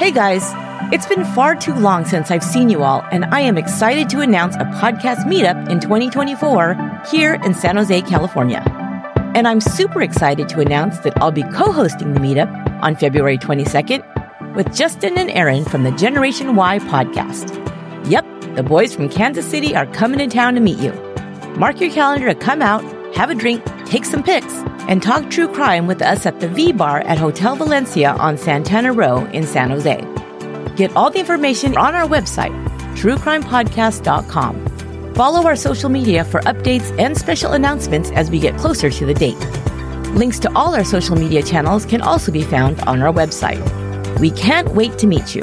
Hey guys, it's been far too long since I've seen you all, and I am excited to announce a podcast meetup in 2024 here in San Jose, California. And I'm super excited to announce that I'll be co hosting the meetup on February 22nd with Justin and Aaron from the Generation Why podcast. Yep, the boys from Kansas City are coming to town to meet you. Mark your calendar to come out, have a drink, take some pics, and talk true crime with us at the V Bar at Hotel Valencia on Santana Row in San Jose. Get all the information on our website, truecrimepodcast.com. Follow our social media for updates and special announcements as we get closer to the date. Links to all our social media channels can also be found on our website. We can't wait to meet you.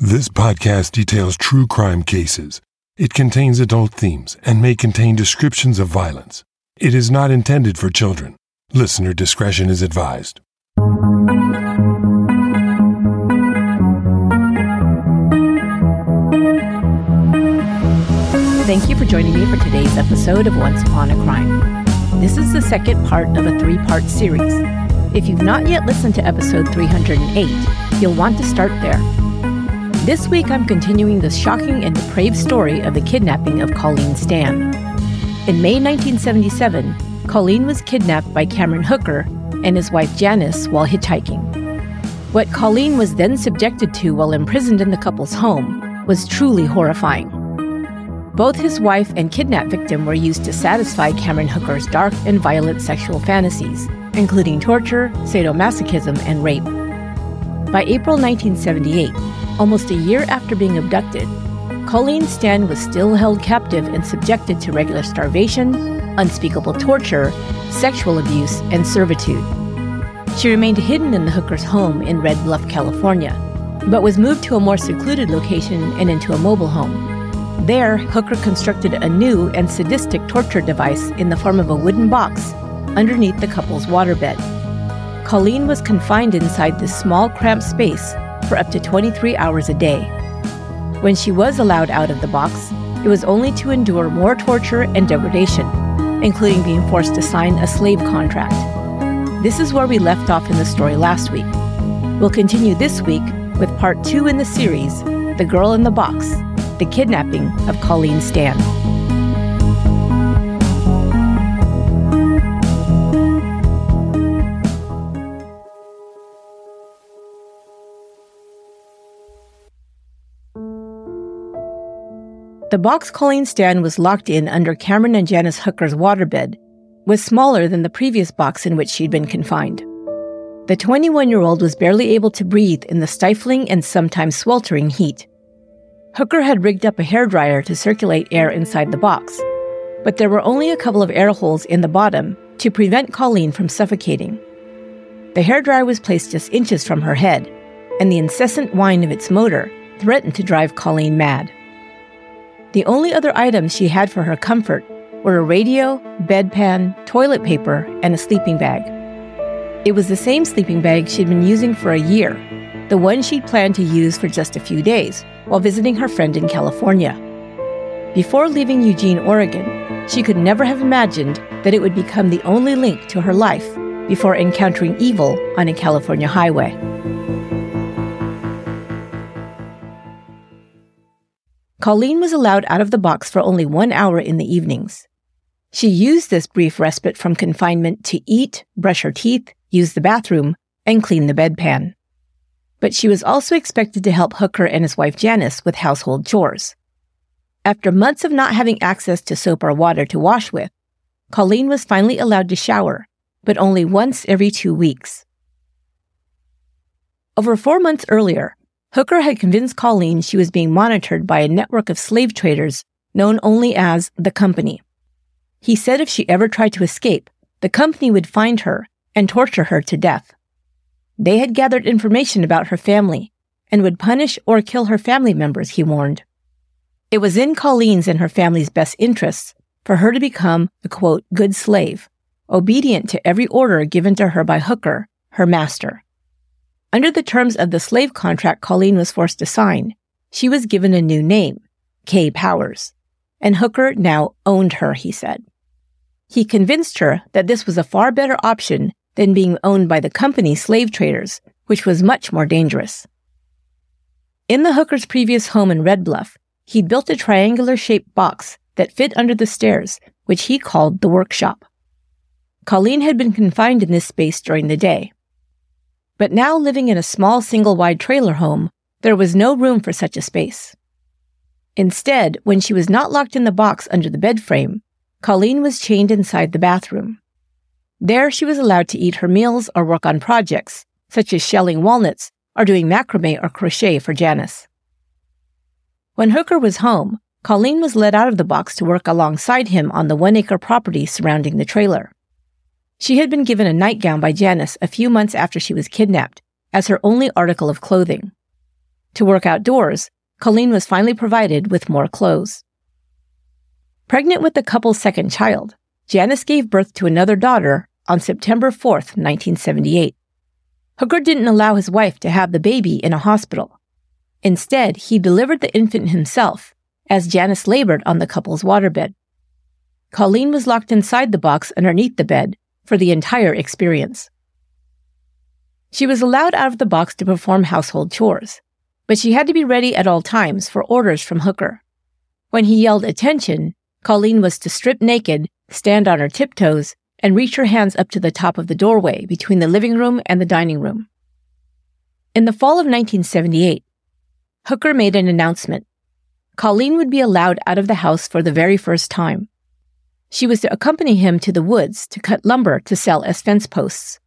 This podcast details true crime cases it contains adult themes and may contain descriptions of violence. It is not intended for children. Listener discretion is advised. Thank you for joining me for today's episode of Once Upon a Crime. This is the second part of a three part series. If you've not yet listened to episode 308, you'll want to start there. This week, I'm continuing the shocking and depraved story of the kidnapping of Colleen Stan. In May 1977, Colleen was kidnapped by Cameron Hooker and his wife Janice while hitchhiking. What Colleen was then subjected to while imprisoned in the couple's home was truly horrifying. Both his wife and kidnapped victim were used to satisfy Cameron Hooker's dark and violent sexual fantasies, including torture, sadomasochism, and rape. By April 1978, almost a year after being abducted, Colleen Stan was still held captive and subjected to regular starvation, unspeakable torture, sexual abuse, and servitude. She remained hidden in the Hooker's home in Red Bluff, California, but was moved to a more secluded location and into a mobile home. There, Hooker constructed a new and sadistic torture device in the form of a wooden box underneath the couple's waterbed. Colleen was confined inside this small, cramped space for up to 23 hours a day. When she was allowed out of the box, it was only to endure more torture and degradation, including being forced to sign a slave contract. This is where we left off in the story last week. We'll continue this week with part two in the series The Girl in the Box The Kidnapping of Colleen Stan. The box Colleen Stan was locked in under Cameron and Janice Hooker's waterbed was smaller than the previous box in which she'd been confined. The 21 year old was barely able to breathe in the stifling and sometimes sweltering heat. Hooker had rigged up a hairdryer to circulate air inside the box, but there were only a couple of air holes in the bottom to prevent Colleen from suffocating. The hairdryer was placed just inches from her head, and the incessant whine of its motor threatened to drive Colleen mad. The only other items she had for her comfort were a radio, bedpan, toilet paper, and a sleeping bag. It was the same sleeping bag she'd been using for a year, the one she'd planned to use for just a few days while visiting her friend in California. Before leaving Eugene, Oregon, she could never have imagined that it would become the only link to her life before encountering evil on a California highway. Colleen was allowed out of the box for only one hour in the evenings. She used this brief respite from confinement to eat, brush her teeth, use the bathroom, and clean the bedpan. But she was also expected to help Hooker and his wife Janice with household chores. After months of not having access to soap or water to wash with, Colleen was finally allowed to shower, but only once every two weeks. Over four months earlier, Hooker had convinced Colleen she was being monitored by a network of slave traders known only as the Company. He said if she ever tried to escape, the company would find her and torture her to death. They had gathered information about her family and would punish or kill her family members, he warned. It was in Colleen's and her family's best interests for her to become a quote, good slave, obedient to every order given to her by Hooker, her master. Under the terms of the slave contract Colleen was forced to sign, she was given a new name, Kay Powers, and Hooker now owned her, he said. He convinced her that this was a far better option than being owned by the company slave traders, which was much more dangerous. In the Hooker's previous home in Red Bluff, he'd built a triangular shaped box that fit under the stairs, which he called the workshop. Colleen had been confined in this space during the day. But now living in a small single wide trailer home, there was no room for such a space. Instead, when she was not locked in the box under the bed frame, Colleen was chained inside the bathroom. There, she was allowed to eat her meals or work on projects, such as shelling walnuts or doing macrame or crochet for Janice. When Hooker was home, Colleen was let out of the box to work alongside him on the one acre property surrounding the trailer. She had been given a nightgown by Janice a few months after she was kidnapped as her only article of clothing. To work outdoors, Colleen was finally provided with more clothes. Pregnant with the couple's second child, Janice gave birth to another daughter on September 4, 1978. Hooker didn't allow his wife to have the baby in a hospital. Instead, he delivered the infant himself as Janice labored on the couple's waterbed. Colleen was locked inside the box underneath the bed for the entire experience. She was allowed out of the box to perform household chores, but she had to be ready at all times for orders from Hooker. When he yelled attention, Colleen was to strip naked, stand on her tiptoes, and reach her hands up to the top of the doorway between the living room and the dining room. In the fall of 1978, Hooker made an announcement. Colleen would be allowed out of the house for the very first time. She was to accompany him to the woods to cut lumber to sell as fence posts.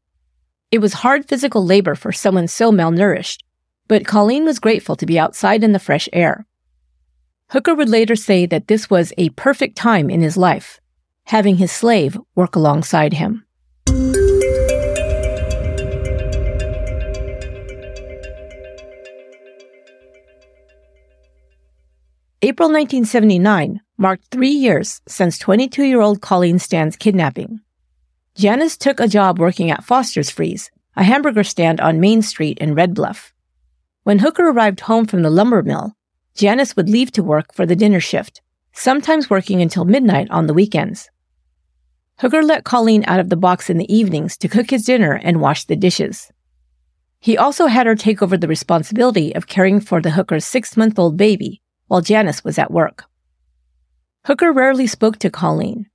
It was hard physical labor for someone so malnourished, but Colleen was grateful to be outside in the fresh air. Hooker would later say that this was a perfect time in his life, having his slave work alongside him. April 1979 marked three years since 22 year old Colleen Stan's kidnapping. Janice took a job working at Foster's Freeze, a hamburger stand on Main Street in Red Bluff. When Hooker arrived home from the lumber mill, Janice would leave to work for the dinner shift, sometimes working until midnight on the weekends. Hooker let Colleen out of the box in the evenings to cook his dinner and wash the dishes. He also had her take over the responsibility of caring for the Hooker's six month old baby while Janice was at work. Hooker rarely spoke to Colleen.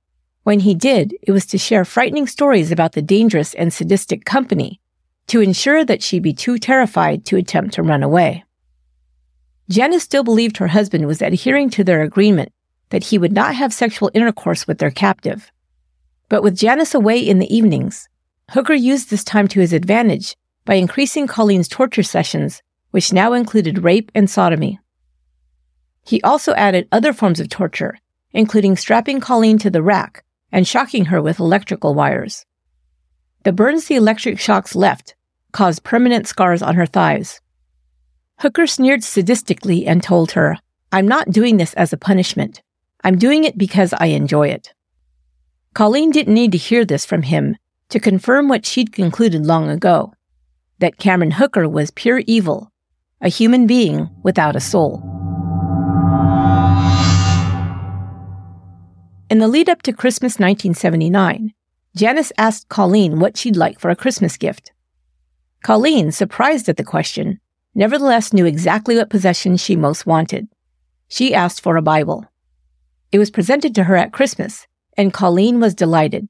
When he did, it was to share frightening stories about the dangerous and sadistic company to ensure that she'd be too terrified to attempt to run away. Janice still believed her husband was adhering to their agreement that he would not have sexual intercourse with their captive. But with Janice away in the evenings, Hooker used this time to his advantage by increasing Colleen's torture sessions, which now included rape and sodomy. He also added other forms of torture, including strapping Colleen to the rack and shocking her with electrical wires. The burns the electric shocks left caused permanent scars on her thighs. Hooker sneered sadistically and told her, I'm not doing this as a punishment. I'm doing it because I enjoy it. Colleen didn't need to hear this from him to confirm what she'd concluded long ago that Cameron Hooker was pure evil, a human being without a soul. In the lead up to Christmas 1979, Janice asked Colleen what she'd like for a Christmas gift. Colleen, surprised at the question, nevertheless knew exactly what possession she most wanted. She asked for a Bible. It was presented to her at Christmas, and Colleen was delighted.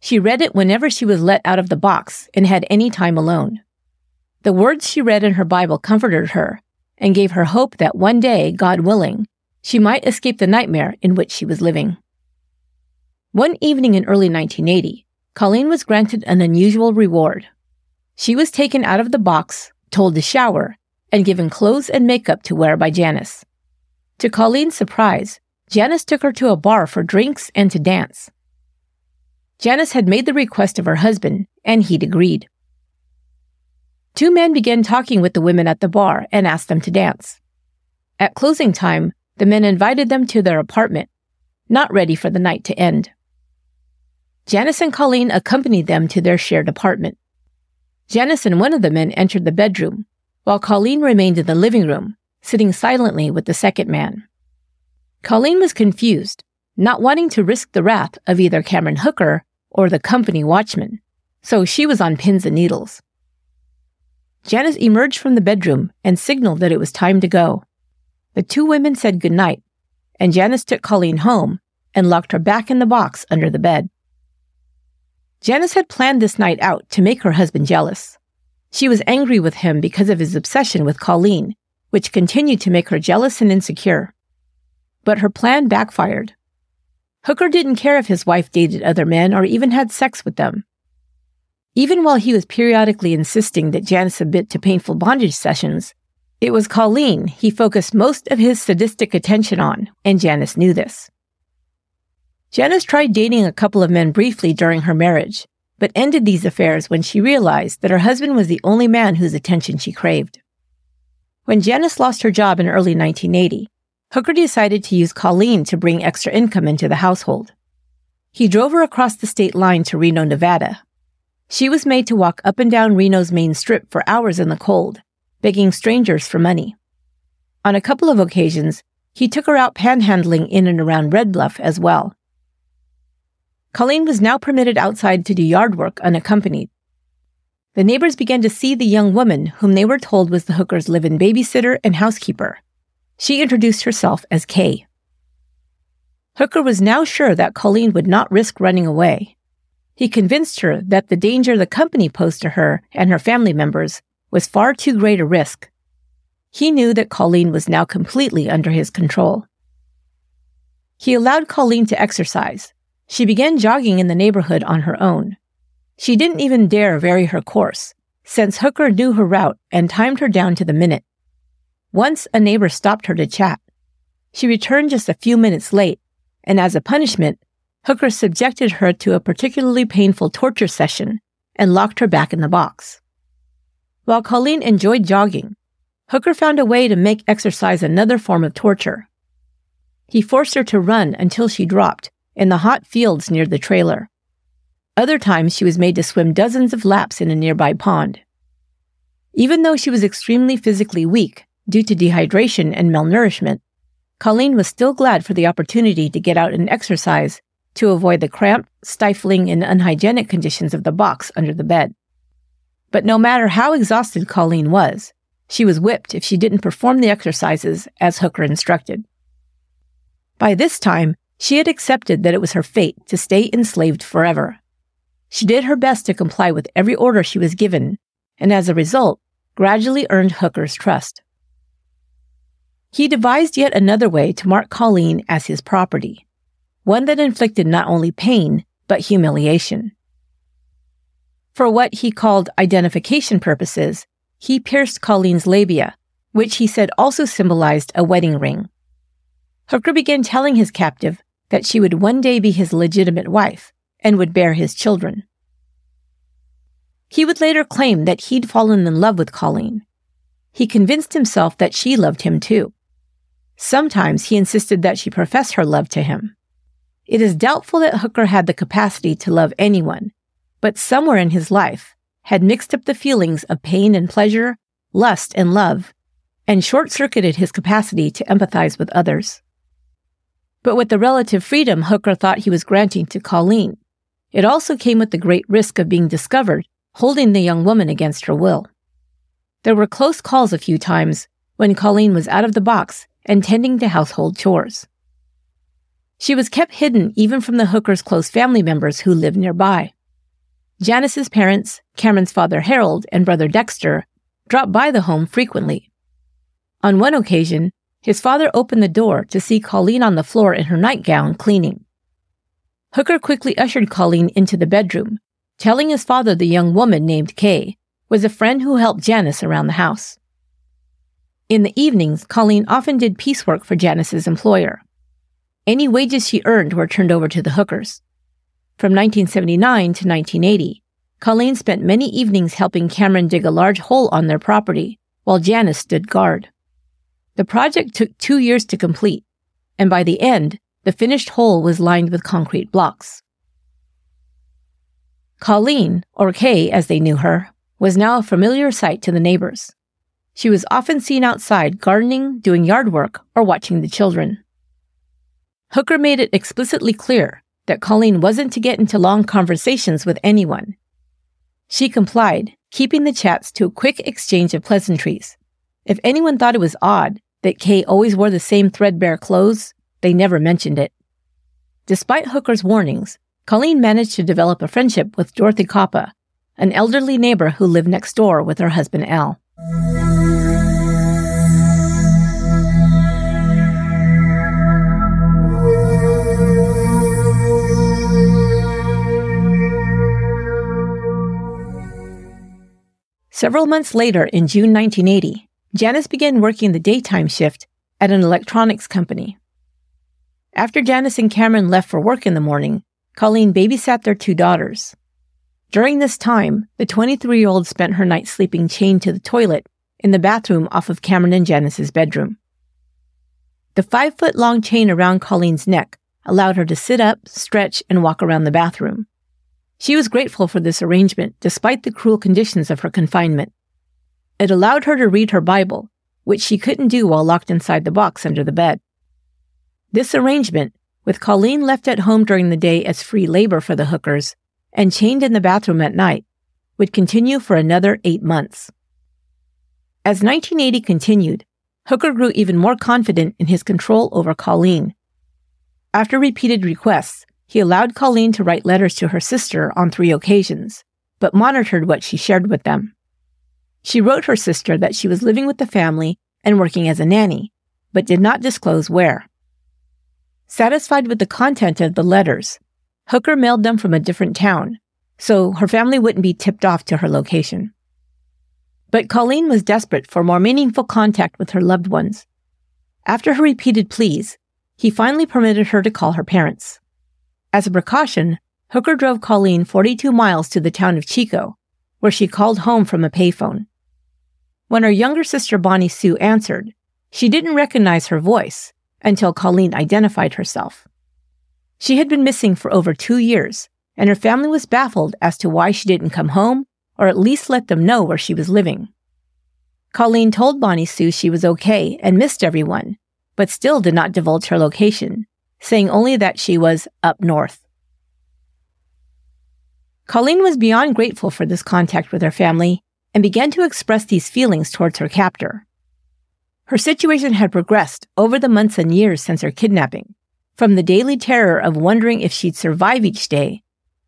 She read it whenever she was let out of the box and had any time alone. The words she read in her Bible comforted her and gave her hope that one day, God willing, she might escape the nightmare in which she was living. One evening in early 1980, Colleen was granted an unusual reward. She was taken out of the box, told to shower, and given clothes and makeup to wear by Janice. To Colleen's surprise, Janice took her to a bar for drinks and to dance. Janice had made the request of her husband, and he'd agreed. Two men began talking with the women at the bar and asked them to dance. At closing time, the men invited them to their apartment, not ready for the night to end. Janice and Colleen accompanied them to their shared apartment. Janice and one of the men entered the bedroom, while Colleen remained in the living room, sitting silently with the second man. Colleen was confused, not wanting to risk the wrath of either Cameron Hooker or the company watchman, so she was on pins and needles. Janice emerged from the bedroom and signaled that it was time to go. The two women said goodnight, and Janice took Colleen home and locked her back in the box under the bed. Janice had planned this night out to make her husband jealous. She was angry with him because of his obsession with Colleen, which continued to make her jealous and insecure. But her plan backfired. Hooker didn't care if his wife dated other men or even had sex with them. Even while he was periodically insisting that Janice submit to painful bondage sessions, it was Colleen he focused most of his sadistic attention on, and Janice knew this. Janice tried dating a couple of men briefly during her marriage, but ended these affairs when she realized that her husband was the only man whose attention she craved. When Janice lost her job in early 1980, Hooker decided to use Colleen to bring extra income into the household. He drove her across the state line to Reno, Nevada. She was made to walk up and down Reno's main strip for hours in the cold, begging strangers for money. On a couple of occasions, he took her out panhandling in and around Red Bluff as well. Colleen was now permitted outside to do yard work unaccompanied. The neighbors began to see the young woman whom they were told was the Hooker's live in babysitter and housekeeper. She introduced herself as Kay. Hooker was now sure that Colleen would not risk running away. He convinced her that the danger the company posed to her and her family members was far too great a risk. He knew that Colleen was now completely under his control. He allowed Colleen to exercise. She began jogging in the neighborhood on her own. She didn't even dare vary her course, since Hooker knew her route and timed her down to the minute. Once a neighbor stopped her to chat. She returned just a few minutes late, and as a punishment, Hooker subjected her to a particularly painful torture session and locked her back in the box. While Colleen enjoyed jogging, Hooker found a way to make exercise another form of torture. He forced her to run until she dropped in the hot fields near the trailer. Other times, she was made to swim dozens of laps in a nearby pond. Even though she was extremely physically weak due to dehydration and malnourishment, Colleen was still glad for the opportunity to get out and exercise to avoid the cramped, stifling, and unhygienic conditions of the box under the bed. But no matter how exhausted Colleen was, she was whipped if she didn't perform the exercises as Hooker instructed. By this time, she had accepted that it was her fate to stay enslaved forever. She did her best to comply with every order she was given, and as a result, gradually earned Hooker's trust. He devised yet another way to mark Colleen as his property, one that inflicted not only pain, but humiliation. For what he called identification purposes, he pierced Colleen's labia, which he said also symbolized a wedding ring. Hooker began telling his captive that she would one day be his legitimate wife, and would bear his children. He would later claim that he'd fallen in love with Colleen. He convinced himself that she loved him too. Sometimes he insisted that she profess her love to him. It is doubtful that Hooker had the capacity to love anyone, but somewhere in his life had mixed up the feelings of pain and pleasure, lust and love, and short circuited his capacity to empathize with others. But with the relative freedom Hooker thought he was granting to Colleen, it also came with the great risk of being discovered holding the young woman against her will. There were close calls a few times when Colleen was out of the box and tending to household chores. She was kept hidden even from the Hooker's close family members who lived nearby. Janice's parents, Cameron's father Harold and brother Dexter, dropped by the home frequently. On one occasion, his father opened the door to see Colleen on the floor in her nightgown cleaning. Hooker quickly ushered Colleen into the bedroom, telling his father the young woman named Kay was a friend who helped Janice around the house. In the evenings, Colleen often did piecework for Janice's employer. Any wages she earned were turned over to the Hookers. From 1979 to 1980, Colleen spent many evenings helping Cameron dig a large hole on their property while Janice stood guard. The project took two years to complete, and by the end, the finished hole was lined with concrete blocks. Colleen, or Kay as they knew her, was now a familiar sight to the neighbors. She was often seen outside gardening, doing yard work, or watching the children. Hooker made it explicitly clear that Colleen wasn't to get into long conversations with anyone. She complied, keeping the chats to a quick exchange of pleasantries. If anyone thought it was odd that Kay always wore the same threadbare clothes, they never mentioned it. Despite Hooker's warnings, Colleen managed to develop a friendship with Dorothy Coppa, an elderly neighbor who lived next door with her husband Al. Several months later, in June 1980, Janice began working the daytime shift at an electronics company. After Janice and Cameron left for work in the morning, Colleen babysat their two daughters. During this time, the 23 year old spent her night sleeping chained to the toilet in the bathroom off of Cameron and Janice's bedroom. The five foot long chain around Colleen's neck allowed her to sit up, stretch, and walk around the bathroom. She was grateful for this arrangement despite the cruel conditions of her confinement. It allowed her to read her Bible, which she couldn't do while locked inside the box under the bed. This arrangement, with Colleen left at home during the day as free labor for the Hookers and chained in the bathroom at night, would continue for another eight months. As 1980 continued, Hooker grew even more confident in his control over Colleen. After repeated requests, he allowed Colleen to write letters to her sister on three occasions, but monitored what she shared with them. She wrote her sister that she was living with the family and working as a nanny, but did not disclose where. Satisfied with the content of the letters, Hooker mailed them from a different town, so her family wouldn't be tipped off to her location. But Colleen was desperate for more meaningful contact with her loved ones. After her repeated pleas, he finally permitted her to call her parents. As a precaution, Hooker drove Colleen 42 miles to the town of Chico, where she called home from a payphone. When her younger sister Bonnie Sue answered, she didn't recognize her voice until Colleen identified herself. She had been missing for over two years, and her family was baffled as to why she didn't come home or at least let them know where she was living. Colleen told Bonnie Sue she was okay and missed everyone, but still did not divulge her location, saying only that she was up north. Colleen was beyond grateful for this contact with her family and began to express these feelings towards her captor. Her situation had progressed over the months and years since her kidnapping, from the daily terror of wondering if she'd survive each day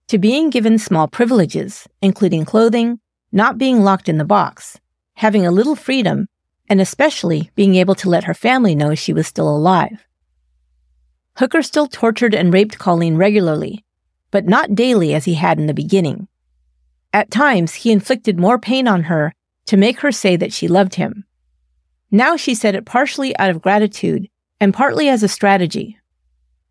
to being given small privileges, including clothing, not being locked in the box, having a little freedom, and especially being able to let her family know she was still alive. Hooker still tortured and raped Colleen regularly, but not daily as he had in the beginning. At times, he inflicted more pain on her to make her say that she loved him. Now she said it partially out of gratitude and partly as a strategy.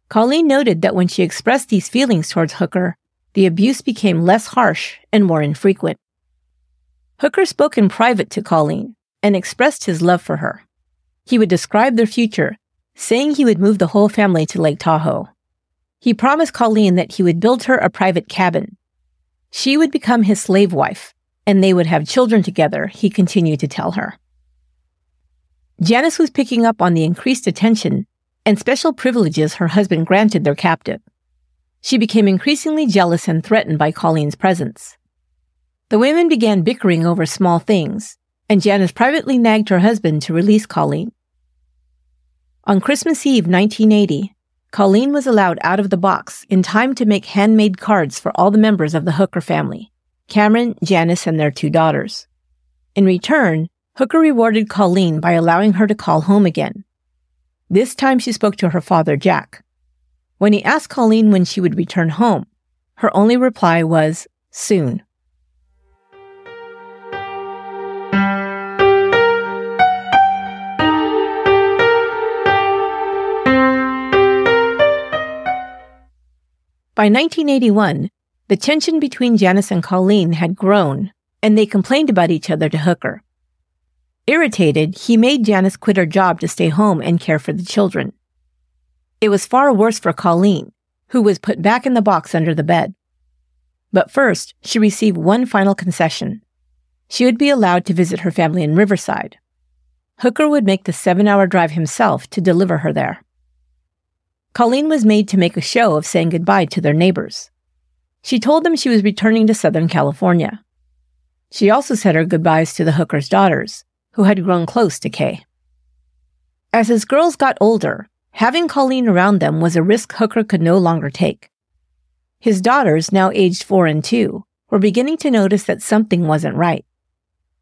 Colleen noted that when she expressed these feelings towards Hooker, the abuse became less harsh and more infrequent. Hooker spoke in private to Colleen and expressed his love for her. He would describe their future saying he would move the whole family to Lake Tahoe. He promised Colleen that he would build her a private cabin. She would become his slave wife, and they would have children together, he continued to tell her. Janice was picking up on the increased attention and special privileges her husband granted their captive. She became increasingly jealous and threatened by Colleen's presence. The women began bickering over small things, and Janice privately nagged her husband to release Colleen. On Christmas Eve 1980, Colleen was allowed out of the box in time to make handmade cards for all the members of the Hooker family Cameron, Janice, and their two daughters. In return, Hooker rewarded Colleen by allowing her to call home again. This time she spoke to her father, Jack. When he asked Colleen when she would return home, her only reply was, soon. By 1981, the tension between Janice and Colleen had grown, and they complained about each other to Hooker. Irritated, he made Janice quit her job to stay home and care for the children. It was far worse for Colleen, who was put back in the box under the bed. But first, she received one final concession. She would be allowed to visit her family in Riverside. Hooker would make the seven hour drive himself to deliver her there. Colleen was made to make a show of saying goodbye to their neighbors. She told them she was returning to Southern California. She also said her goodbyes to the Hooker's daughters, who had grown close to Kay. As his girls got older, having Colleen around them was a risk Hooker could no longer take. His daughters, now aged four and two, were beginning to notice that something wasn't right.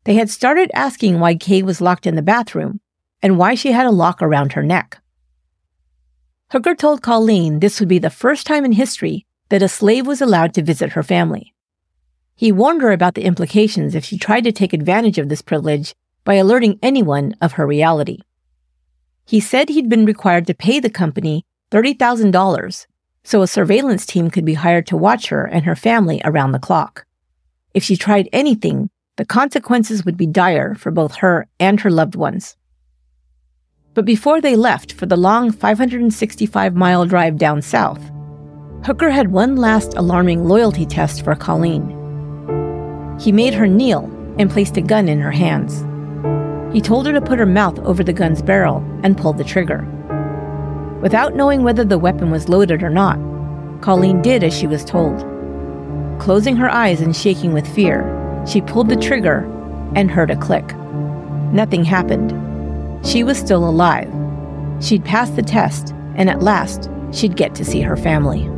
They had started asking why Kay was locked in the bathroom and why she had a lock around her neck. Hooker told Colleen this would be the first time in history that a slave was allowed to visit her family. He warned her about the implications if she tried to take advantage of this privilege by alerting anyone of her reality. He said he'd been required to pay the company $30,000 so a surveillance team could be hired to watch her and her family around the clock. If she tried anything, the consequences would be dire for both her and her loved ones. But before they left for the long 565 mile drive down south, Hooker had one last alarming loyalty test for Colleen. He made her kneel and placed a gun in her hands. He told her to put her mouth over the gun's barrel and pull the trigger. Without knowing whether the weapon was loaded or not, Colleen did as she was told. Closing her eyes and shaking with fear, she pulled the trigger and heard a click. Nothing happened. She was still alive. She'd passed the test, and at last, she'd get to see her family.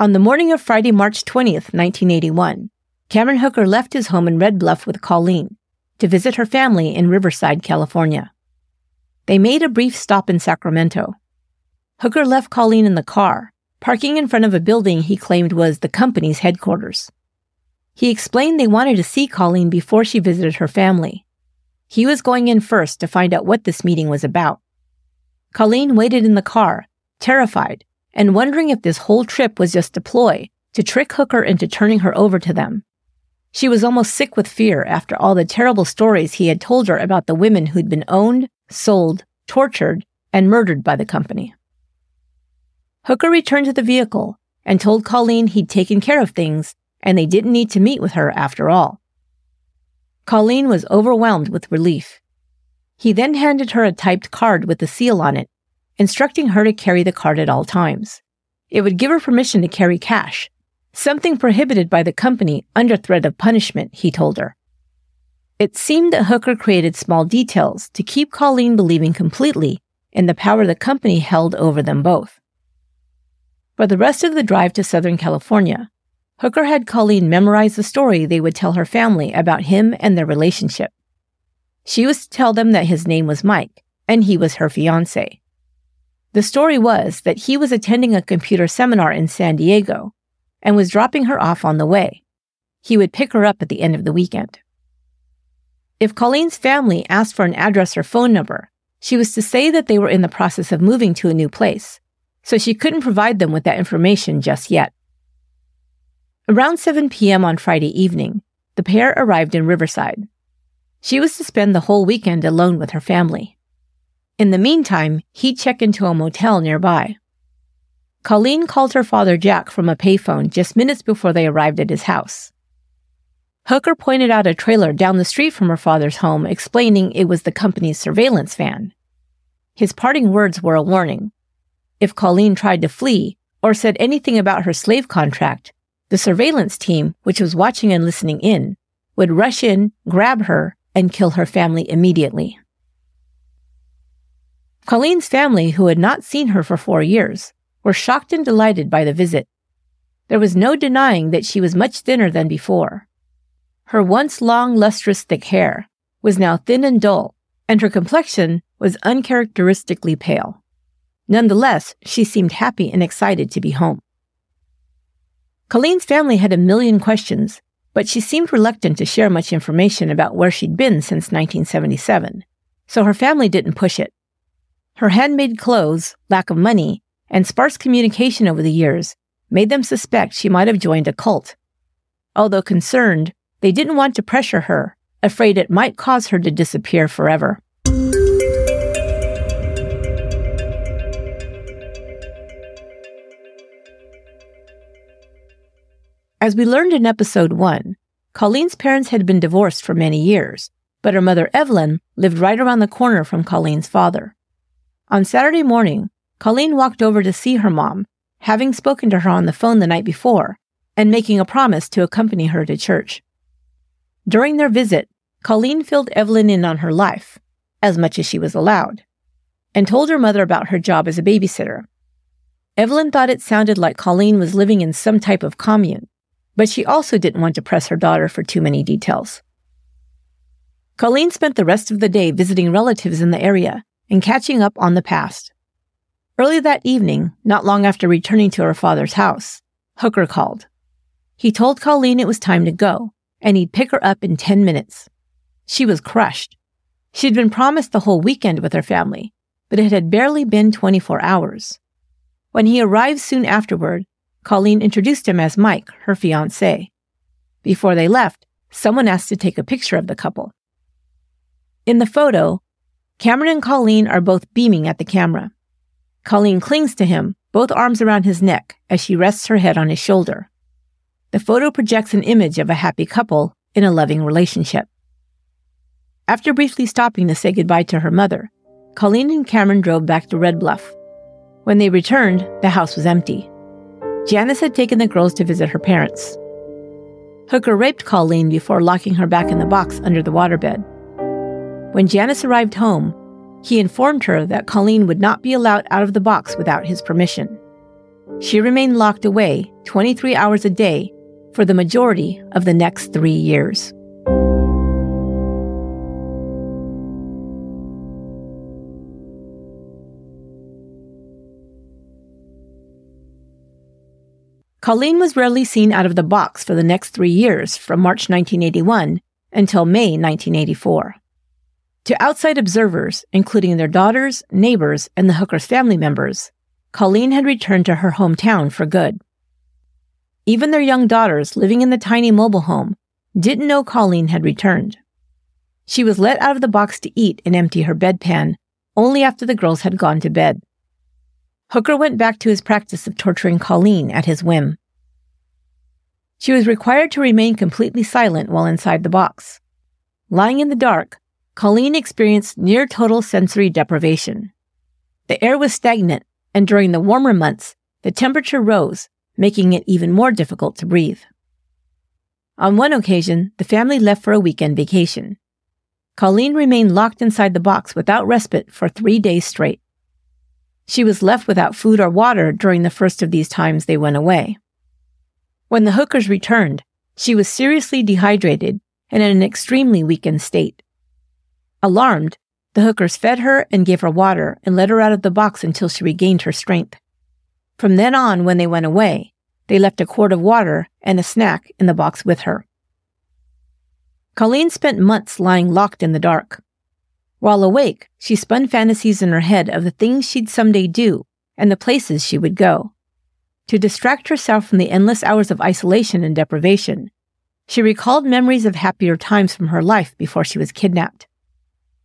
On the morning of Friday, March 20th, 1981, Cameron Hooker left his home in Red Bluff with Colleen to visit her family in Riverside, California. They made a brief stop in Sacramento. Hooker left Colleen in the car parking in front of a building he claimed was the company's headquarters. He explained they wanted to see Colleen before she visited her family. He was going in first to find out what this meeting was about. Colleen waited in the car, terrified, and wondering if this whole trip was just a ploy to trick Hooker into turning her over to them. She was almost sick with fear after all the terrible stories he had told her about the women who'd been owned, sold, tortured, and murdered by the company. Hooker returned to the vehicle and told Colleen he'd taken care of things and they didn't need to meet with her after all. Colleen was overwhelmed with relief. He then handed her a typed card with a seal on it, instructing her to carry the card at all times. It would give her permission to carry cash, something prohibited by the company under threat of punishment, he told her. It seemed that Hooker created small details to keep Colleen believing completely in the power the company held over them both. For the rest of the drive to Southern California, Hooker had Colleen memorize the story they would tell her family about him and their relationship. She was to tell them that his name was Mike, and he was her fiance. The story was that he was attending a computer seminar in San Diego and was dropping her off on the way. He would pick her up at the end of the weekend. If Colleen's family asked for an address or phone number, she was to say that they were in the process of moving to a new place so she couldn't provide them with that information just yet. Around 7 p.m. on Friday evening, the pair arrived in Riverside. She was to spend the whole weekend alone with her family. In the meantime, he'd check into a motel nearby. Colleen called her father Jack from a payphone just minutes before they arrived at his house. Hooker pointed out a trailer down the street from her father's home, explaining it was the company's surveillance van. His parting words were a warning if Colleen tried to flee or said anything about her slave contract, the surveillance team, which was watching and listening in, would rush in, grab her, and kill her family immediately. Colleen's family, who had not seen her for four years, were shocked and delighted by the visit. There was no denying that she was much thinner than before. Her once long, lustrous, thick hair was now thin and dull, and her complexion was uncharacteristically pale. Nonetheless, she seemed happy and excited to be home. Colleen's family had a million questions, but she seemed reluctant to share much information about where she'd been since 1977, so her family didn't push it. Her handmade clothes, lack of money, and sparse communication over the years made them suspect she might have joined a cult. Although concerned, they didn't want to pressure her, afraid it might cause her to disappear forever. As we learned in episode 1, Colleen's parents had been divorced for many years, but her mother Evelyn lived right around the corner from Colleen's father. On Saturday morning, Colleen walked over to see her mom, having spoken to her on the phone the night before and making a promise to accompany her to church. During their visit, Colleen filled Evelyn in on her life, as much as she was allowed, and told her mother about her job as a babysitter. Evelyn thought it sounded like Colleen was living in some type of commune, but she also didn't want to press her daughter for too many details. Colleen spent the rest of the day visiting relatives in the area and catching up on the past. Early that evening, not long after returning to her father's house, Hooker called. He told Colleen it was time to go, and he'd pick her up in 10 minutes. She was crushed. She'd been promised the whole weekend with her family, but it had barely been 24 hours. When he arrived soon afterward, Colleen introduced him as Mike, her fiance. Before they left, someone asked to take a picture of the couple. In the photo, Cameron and Colleen are both beaming at the camera. Colleen clings to him, both arms around his neck, as she rests her head on his shoulder. The photo projects an image of a happy couple in a loving relationship. After briefly stopping to say goodbye to her mother, Colleen and Cameron drove back to Red Bluff. When they returned, the house was empty. Janice had taken the girls to visit her parents. Hooker raped Colleen before locking her back in the box under the waterbed. When Janice arrived home, he informed her that Colleen would not be allowed out of the box without his permission. She remained locked away 23 hours a day for the majority of the next three years. Colleen was rarely seen out of the box for the next three years, from March 1981 until May 1984. To outside observers, including their daughters, neighbors, and the Hooker's family members, Colleen had returned to her hometown for good. Even their young daughters living in the tiny mobile home didn't know Colleen had returned. She was let out of the box to eat and empty her bedpan only after the girls had gone to bed. Hooker went back to his practice of torturing Colleen at his whim. She was required to remain completely silent while inside the box. Lying in the dark, Colleen experienced near total sensory deprivation. The air was stagnant, and during the warmer months, the temperature rose making it even more difficult to breathe. On one occasion, the family left for a weekend vacation. Colleen remained locked inside the box without respite for three days straight. She was left without food or water during the first of these times they went away. When the Hookers returned, she was seriously dehydrated and in an extremely weakened state. Alarmed, the Hookers fed her and gave her water and let her out of the box until she regained her strength. From then on, when they went away, they left a quart of water and a snack in the box with her. Colleen spent months lying locked in the dark. While awake, she spun fantasies in her head of the things she'd someday do and the places she would go. To distract herself from the endless hours of isolation and deprivation, she recalled memories of happier times from her life before she was kidnapped.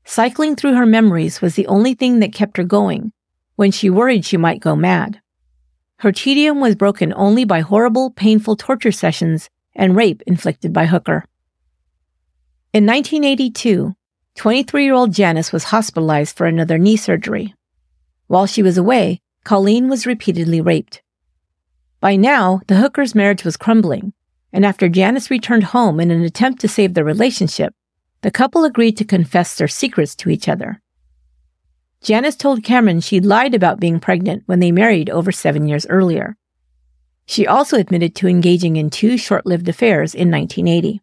Cycling through her memories was the only thing that kept her going when she worried she might go mad. Her tedium was broken only by horrible, painful torture sessions and rape inflicted by Hooker. In 1982, 23 year old Janice was hospitalized for another knee surgery. While she was away, Colleen was repeatedly raped. By now, the Hooker's marriage was crumbling, and after Janice returned home in an attempt to save their relationship, the couple agreed to confess their secrets to each other. Janice told Cameron she'd lied about being pregnant when they married over seven years earlier. She also admitted to engaging in two short lived affairs in 1980.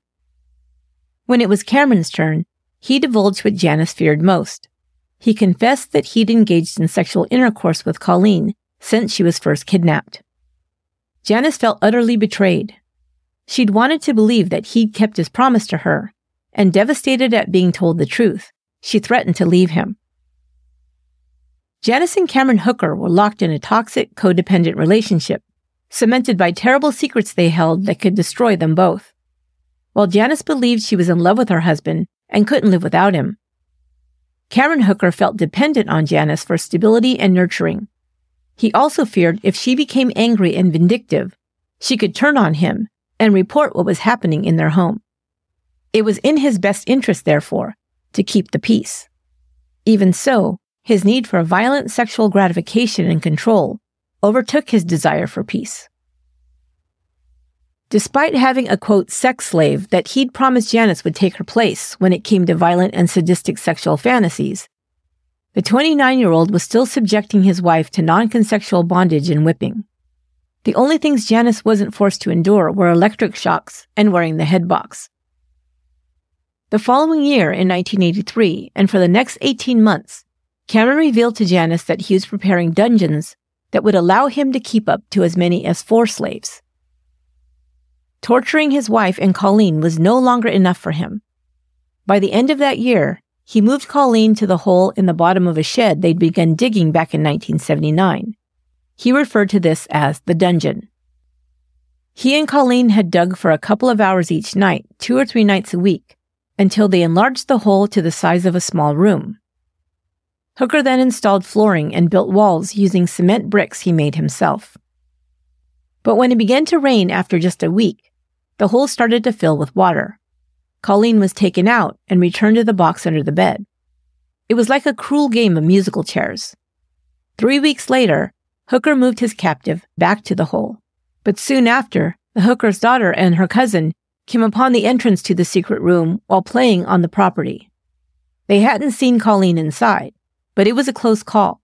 When it was Cameron's turn, he divulged what Janice feared most. He confessed that he'd engaged in sexual intercourse with Colleen since she was first kidnapped. Janice felt utterly betrayed. She'd wanted to believe that he'd kept his promise to her, and devastated at being told the truth, she threatened to leave him. Janice and Cameron Hooker were locked in a toxic, codependent relationship, cemented by terrible secrets they held that could destroy them both. While Janice believed she was in love with her husband and couldn't live without him, Cameron Hooker felt dependent on Janice for stability and nurturing. He also feared if she became angry and vindictive, she could turn on him and report what was happening in their home. It was in his best interest, therefore, to keep the peace. Even so, his need for violent sexual gratification and control overtook his desire for peace. Despite having a quote sex slave that he'd promised Janice would take her place when it came to violent and sadistic sexual fantasies, the 29 year old was still subjecting his wife to non consensual bondage and whipping. The only things Janice wasn't forced to endure were electric shocks and wearing the head box. The following year, in 1983, and for the next 18 months, Cameron revealed to Janice that he was preparing dungeons that would allow him to keep up to as many as four slaves. Torturing his wife and Colleen was no longer enough for him. By the end of that year, he moved Colleen to the hole in the bottom of a shed they'd begun digging back in 1979. He referred to this as the dungeon. He and Colleen had dug for a couple of hours each night, two or three nights a week, until they enlarged the hole to the size of a small room. Hooker then installed flooring and built walls using cement bricks he made himself. But when it began to rain after just a week, the hole started to fill with water. Colleen was taken out and returned to the box under the bed. It was like a cruel game of musical chairs. Three weeks later, Hooker moved his captive back to the hole. But soon after, the Hooker's daughter and her cousin came upon the entrance to the secret room while playing on the property. They hadn't seen Colleen inside, but it was a close call,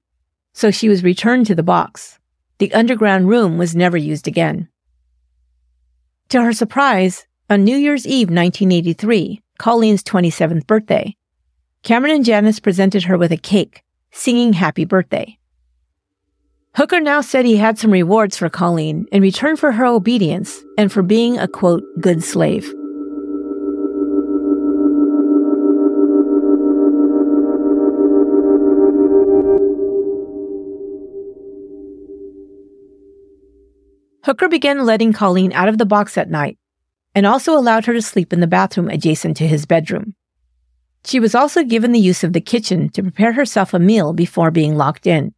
so she was returned to the box. The underground room was never used again. To her surprise, on New Year's Eve 1983, Colleen's 27th birthday, Cameron and Janice presented her with a cake, singing happy birthday. Hooker now said he had some rewards for Colleen in return for her obedience and for being a quote, good slave. Hooker began letting Colleen out of the box at night and also allowed her to sleep in the bathroom adjacent to his bedroom. She was also given the use of the kitchen to prepare herself a meal before being locked in.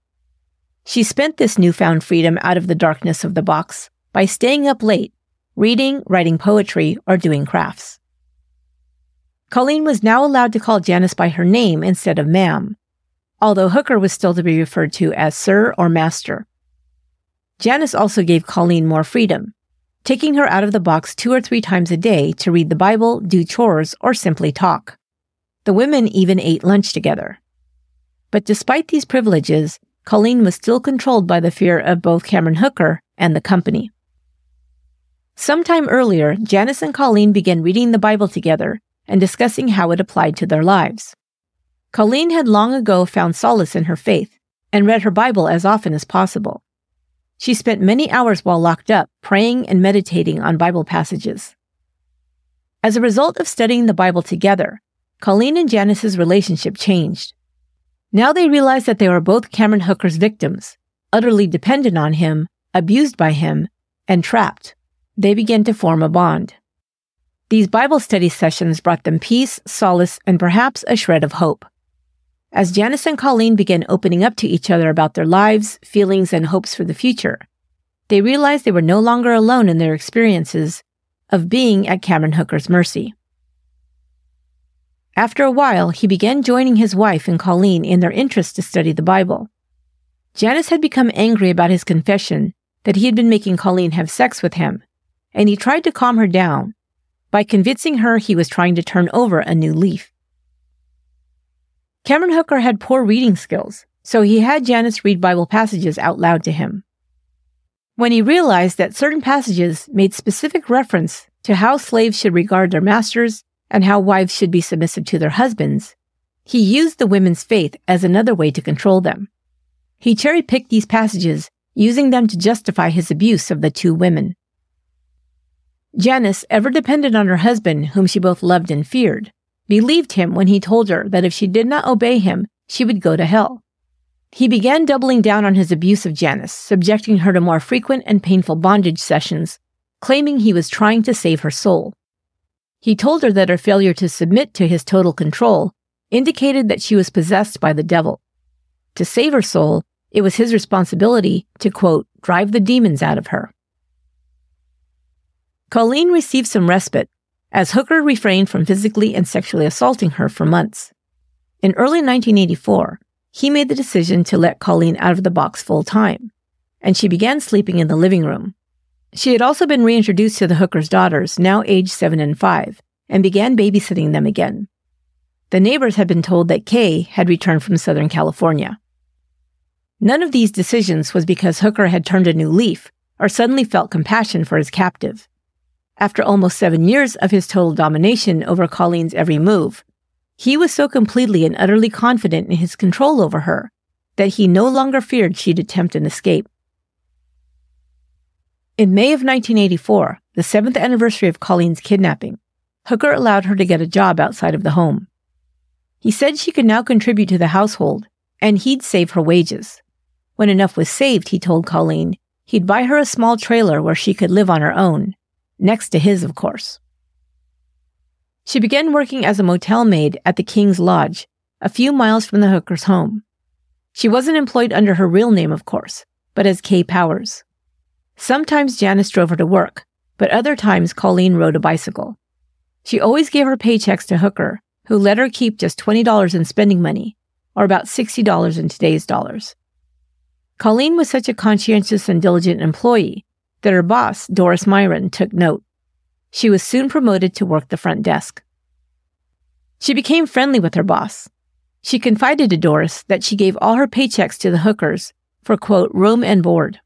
She spent this newfound freedom out of the darkness of the box by staying up late, reading, writing poetry, or doing crafts. Colleen was now allowed to call Janice by her name instead of ma'am, although Hooker was still to be referred to as sir or master. Janice also gave Colleen more freedom, taking her out of the box two or three times a day to read the Bible, do chores, or simply talk. The women even ate lunch together. But despite these privileges, Colleen was still controlled by the fear of both Cameron Hooker and the company. Sometime earlier, Janice and Colleen began reading the Bible together and discussing how it applied to their lives. Colleen had long ago found solace in her faith and read her Bible as often as possible. She spent many hours while locked up praying and meditating on Bible passages. As a result of studying the Bible together, Colleen and Janice's relationship changed. Now they realized that they were both Cameron Hooker's victims, utterly dependent on him, abused by him, and trapped. They began to form a bond. These Bible study sessions brought them peace, solace, and perhaps a shred of hope. As Janice and Colleen began opening up to each other about their lives, feelings, and hopes for the future, they realized they were no longer alone in their experiences of being at Cameron Hooker's mercy. After a while, he began joining his wife and Colleen in their interest to study the Bible. Janice had become angry about his confession that he had been making Colleen have sex with him, and he tried to calm her down by convincing her he was trying to turn over a new leaf. Cameron Hooker had poor reading skills, so he had Janice read Bible passages out loud to him. When he realized that certain passages made specific reference to how slaves should regard their masters and how wives should be submissive to their husbands, he used the women's faith as another way to control them. He cherry picked these passages, using them to justify his abuse of the two women. Janice, ever depended on her husband, whom she both loved and feared, believed him when he told her that if she did not obey him, she would go to hell. He began doubling down on his abuse of Janice, subjecting her to more frequent and painful bondage sessions, claiming he was trying to save her soul. He told her that her failure to submit to his total control indicated that she was possessed by the devil. To save her soul, it was his responsibility to, quote, drive the demons out of her. Colleen received some respite as Hooker refrained from physically and sexually assaulting her for months. In early 1984, he made the decision to let Colleen out of the box full time, and she began sleeping in the living room. She had also been reintroduced to the Hooker's daughters, now aged seven and five, and began babysitting them again. The neighbors had been told that Kay had returned from Southern California. None of these decisions was because Hooker had turned a new leaf or suddenly felt compassion for his captive. After almost seven years of his total domination over Colleen's every move, he was so completely and utterly confident in his control over her that he no longer feared she'd attempt an escape. In May of 1984, the seventh anniversary of Colleen's kidnapping, Hooker allowed her to get a job outside of the home. He said she could now contribute to the household, and he'd save her wages. When enough was saved, he told Colleen, he'd buy her a small trailer where she could live on her own, next to his, of course. She began working as a motel maid at the King's Lodge, a few miles from the Hooker's home. She wasn't employed under her real name, of course, but as Kay Powers. Sometimes Janice drove her to work, but other times Colleen rode a bicycle. She always gave her paychecks to Hooker, who let her keep just $20 in spending money, or about $60 in today's dollars. Colleen was such a conscientious and diligent employee that her boss, Doris Myron, took note. She was soon promoted to work the front desk. She became friendly with her boss. She confided to Doris that she gave all her paychecks to the Hookers for, quote, room and board.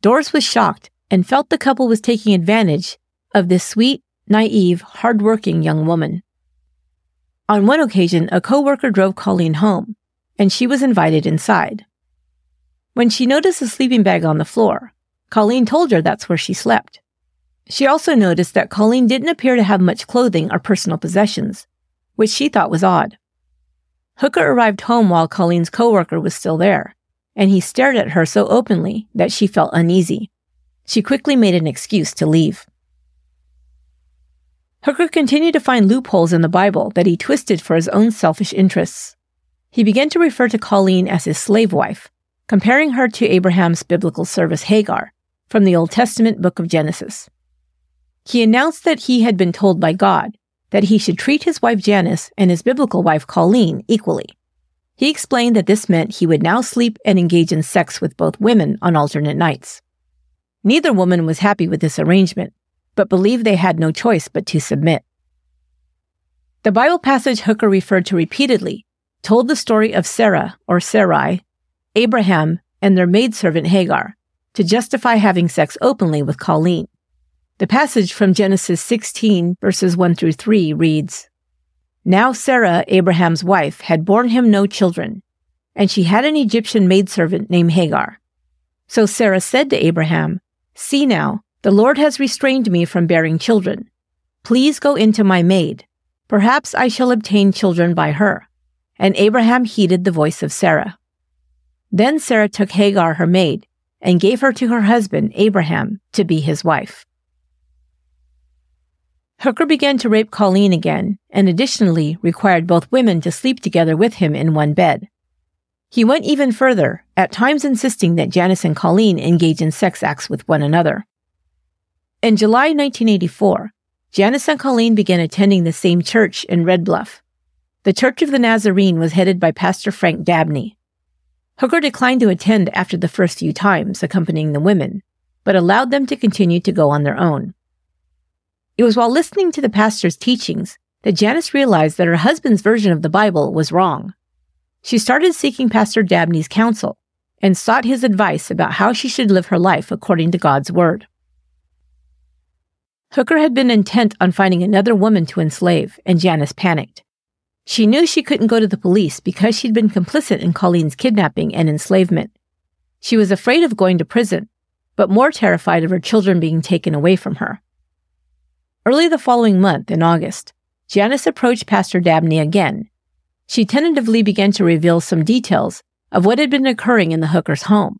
Doris was shocked and felt the couple was taking advantage of this sweet, naive, hardworking young woman. On one occasion, a coworker drove Colleen home, and she was invited inside. When she noticed a sleeping bag on the floor, Colleen told her that's where she slept. She also noticed that Colleen didn't appear to have much clothing or personal possessions, which she thought was odd. Hooker arrived home while Colleen's coworker was still there, and he stared at her so openly that she felt uneasy. She quickly made an excuse to leave. Hooker continued to find loopholes in the Bible that he twisted for his own selfish interests. He began to refer to Colleen as his slave wife, comparing her to Abraham's biblical service Hagar from the Old Testament book of Genesis. He announced that he had been told by God that he should treat his wife Janice and his biblical wife Colleen equally. He explained that this meant he would now sleep and engage in sex with both women on alternate nights. Neither woman was happy with this arrangement, but believed they had no choice but to submit. The Bible passage Hooker referred to repeatedly told the story of Sarah, or Sarai, Abraham, and their maidservant Hagar, to justify having sex openly with Colleen. The passage from Genesis 16, verses 1 through 3 reads Now Sarah, Abraham's wife, had borne him no children, and she had an Egyptian maidservant named Hagar. So Sarah said to Abraham, See now, the Lord has restrained me from bearing children. Please go into my maid. Perhaps I shall obtain children by her. And Abraham heeded the voice of Sarah. Then Sarah took Hagar, her maid, and gave her to her husband, Abraham, to be his wife. Hooker began to rape Colleen again, and additionally required both women to sleep together with him in one bed. He went even further, at times insisting that Janice and Colleen engage in sex acts with one another. In July 1984, Janice and Colleen began attending the same church in Red Bluff. The Church of the Nazarene was headed by Pastor Frank Dabney. Hooker declined to attend after the first few times, accompanying the women, but allowed them to continue to go on their own. It was while listening to the pastor's teachings that Janice realized that her husband's version of the Bible was wrong. She started seeking Pastor Dabney's counsel and sought his advice about how she should live her life according to God's Word. Hooker had been intent on finding another woman to enslave, and Janice panicked. She knew she couldn't go to the police because she'd been complicit in Colleen's kidnapping and enslavement. She was afraid of going to prison, but more terrified of her children being taken away from her. Early the following month, in August, Janice approached Pastor Dabney again. She tentatively began to reveal some details of what had been occurring in the Hooker's home,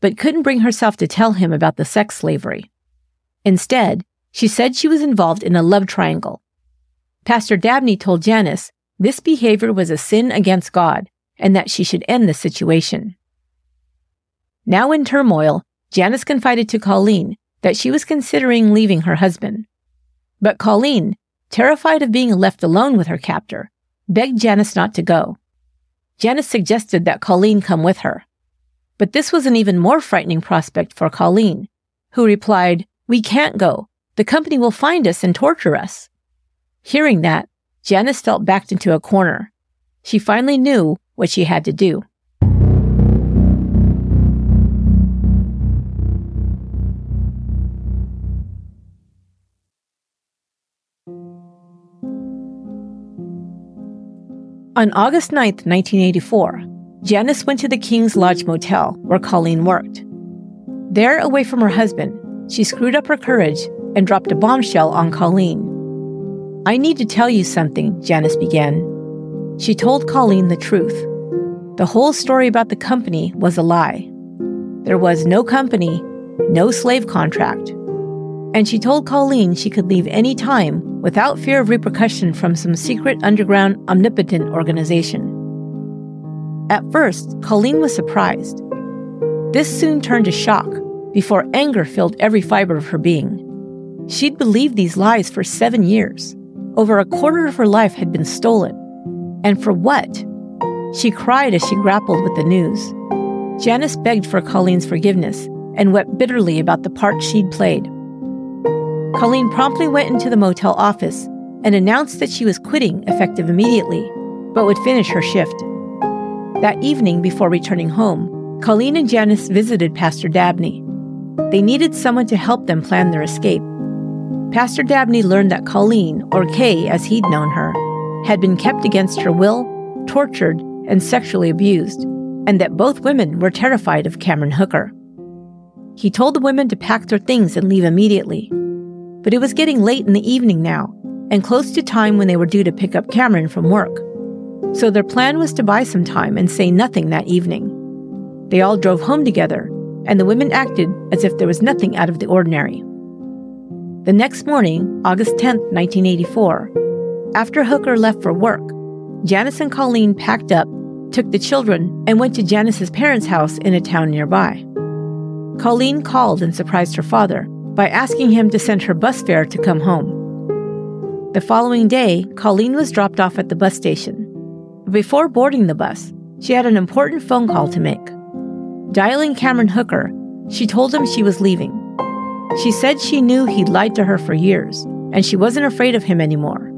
but couldn't bring herself to tell him about the sex slavery. Instead, she said she was involved in a love triangle. Pastor Dabney told Janice this behavior was a sin against God and that she should end the situation. Now in turmoil, Janice confided to Colleen that she was considering leaving her husband. But Colleen, terrified of being left alone with her captor, begged Janice not to go. Janice suggested that Colleen come with her. But this was an even more frightening prospect for Colleen, who replied, We can't go. The company will find us and torture us. Hearing that, Janice felt backed into a corner. She finally knew what she had to do. On August 9, 1984, Janice went to the King's Lodge Motel where Colleen worked. There, away from her husband, she screwed up her courage and dropped a bombshell on Colleen. I need to tell you something, Janice began. She told Colleen the truth. The whole story about the company was a lie. There was no company, no slave contract. And she told Colleen she could leave any time without fear of repercussion from some secret underground omnipotent organization. At first, Colleen was surprised. This soon turned to shock before anger filled every fiber of her being. She'd believed these lies for seven years. Over a quarter of her life had been stolen. And for what? She cried as she grappled with the news. Janice begged for Colleen's forgiveness and wept bitterly about the part she'd played. Colleen promptly went into the motel office and announced that she was quitting effective immediately, but would finish her shift. That evening, before returning home, Colleen and Janice visited Pastor Dabney. They needed someone to help them plan their escape. Pastor Dabney learned that Colleen, or Kay as he'd known her, had been kept against her will, tortured, and sexually abused, and that both women were terrified of Cameron Hooker. He told the women to pack their things and leave immediately, but it was getting late in the evening now, and close to time when they were due to pick up Cameron from work. So their plan was to buy some time and say nothing that evening. They all drove home together, and the women acted as if there was nothing out of the ordinary. The next morning, August 10, 1984, after Hooker left for work, Janice and Colleen packed up, took the children, and went to Janice's parents' house in a town nearby. Colleen called and surprised her father, by asking him to send her bus fare to come home. The following day, Colleen was dropped off at the bus station. Before boarding the bus, she had an important phone call to make. Dialing Cameron Hooker, she told him she was leaving. She said she knew he'd lied to her for years, and she wasn't afraid of him anymore.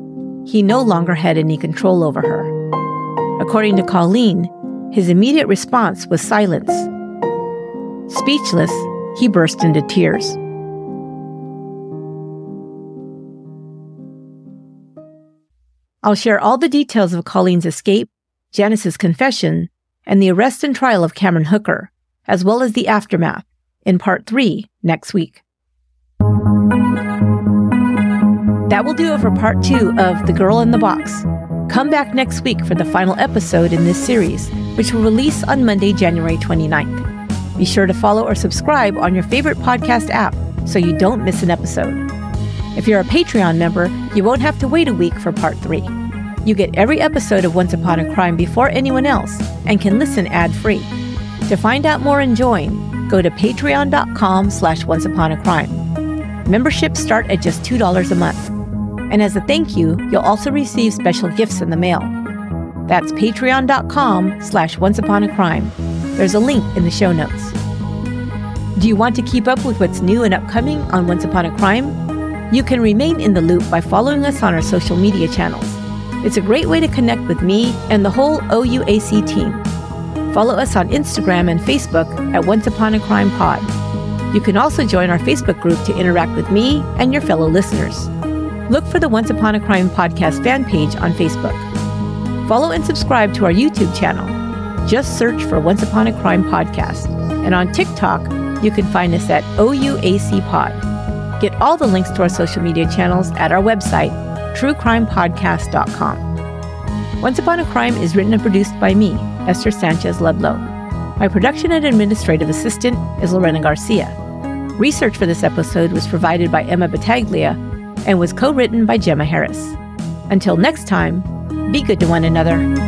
He no longer had any control over her. According to Colleen, his immediate response was silence. Speechless, he burst into tears. I'll share all the details of Colleen's escape, Janice's confession, and the arrest and trial of Cameron Hooker, as well as the aftermath, in part three next week. That will do it for part two of The Girl in the Box. Come back next week for the final episode in this series, which will release on Monday, January 29th. Be sure to follow or subscribe on your favorite podcast app so you don't miss an episode. If you're a Patreon member, you won't have to wait a week for part three. You get every episode of Once Upon a Crime before anyone else and can listen ad-free. To find out more and join, go to patreon.com slash onceuponacrime. Memberships start at just $2 a month. And as a thank you, you'll also receive special gifts in the mail. That's patreon.com slash onceuponacrime. There's a link in the show notes. Do you want to keep up with what's new and upcoming on Once Upon a Crime? You can remain in the loop by following us on our social media channels. It's a great way to connect with me and the whole OUAC team. Follow us on Instagram and Facebook at Once Upon a Crime Pod. You can also join our Facebook group to interact with me and your fellow listeners. Look for the Once Upon a Crime podcast fan page on Facebook. Follow and subscribe to our YouTube channel. Just search for Once Upon a Crime podcast. And on TikTok, you can find us at OUAC Pod. Get all the links to our social media channels at our website, truecrimepodcast.com. Once Upon a Crime is written and produced by me, Esther Sanchez Ludlow. My production and administrative assistant is Lorena Garcia. Research for this episode was provided by Emma Battaglia and was co written by Gemma Harris. Until next time, be good to one another.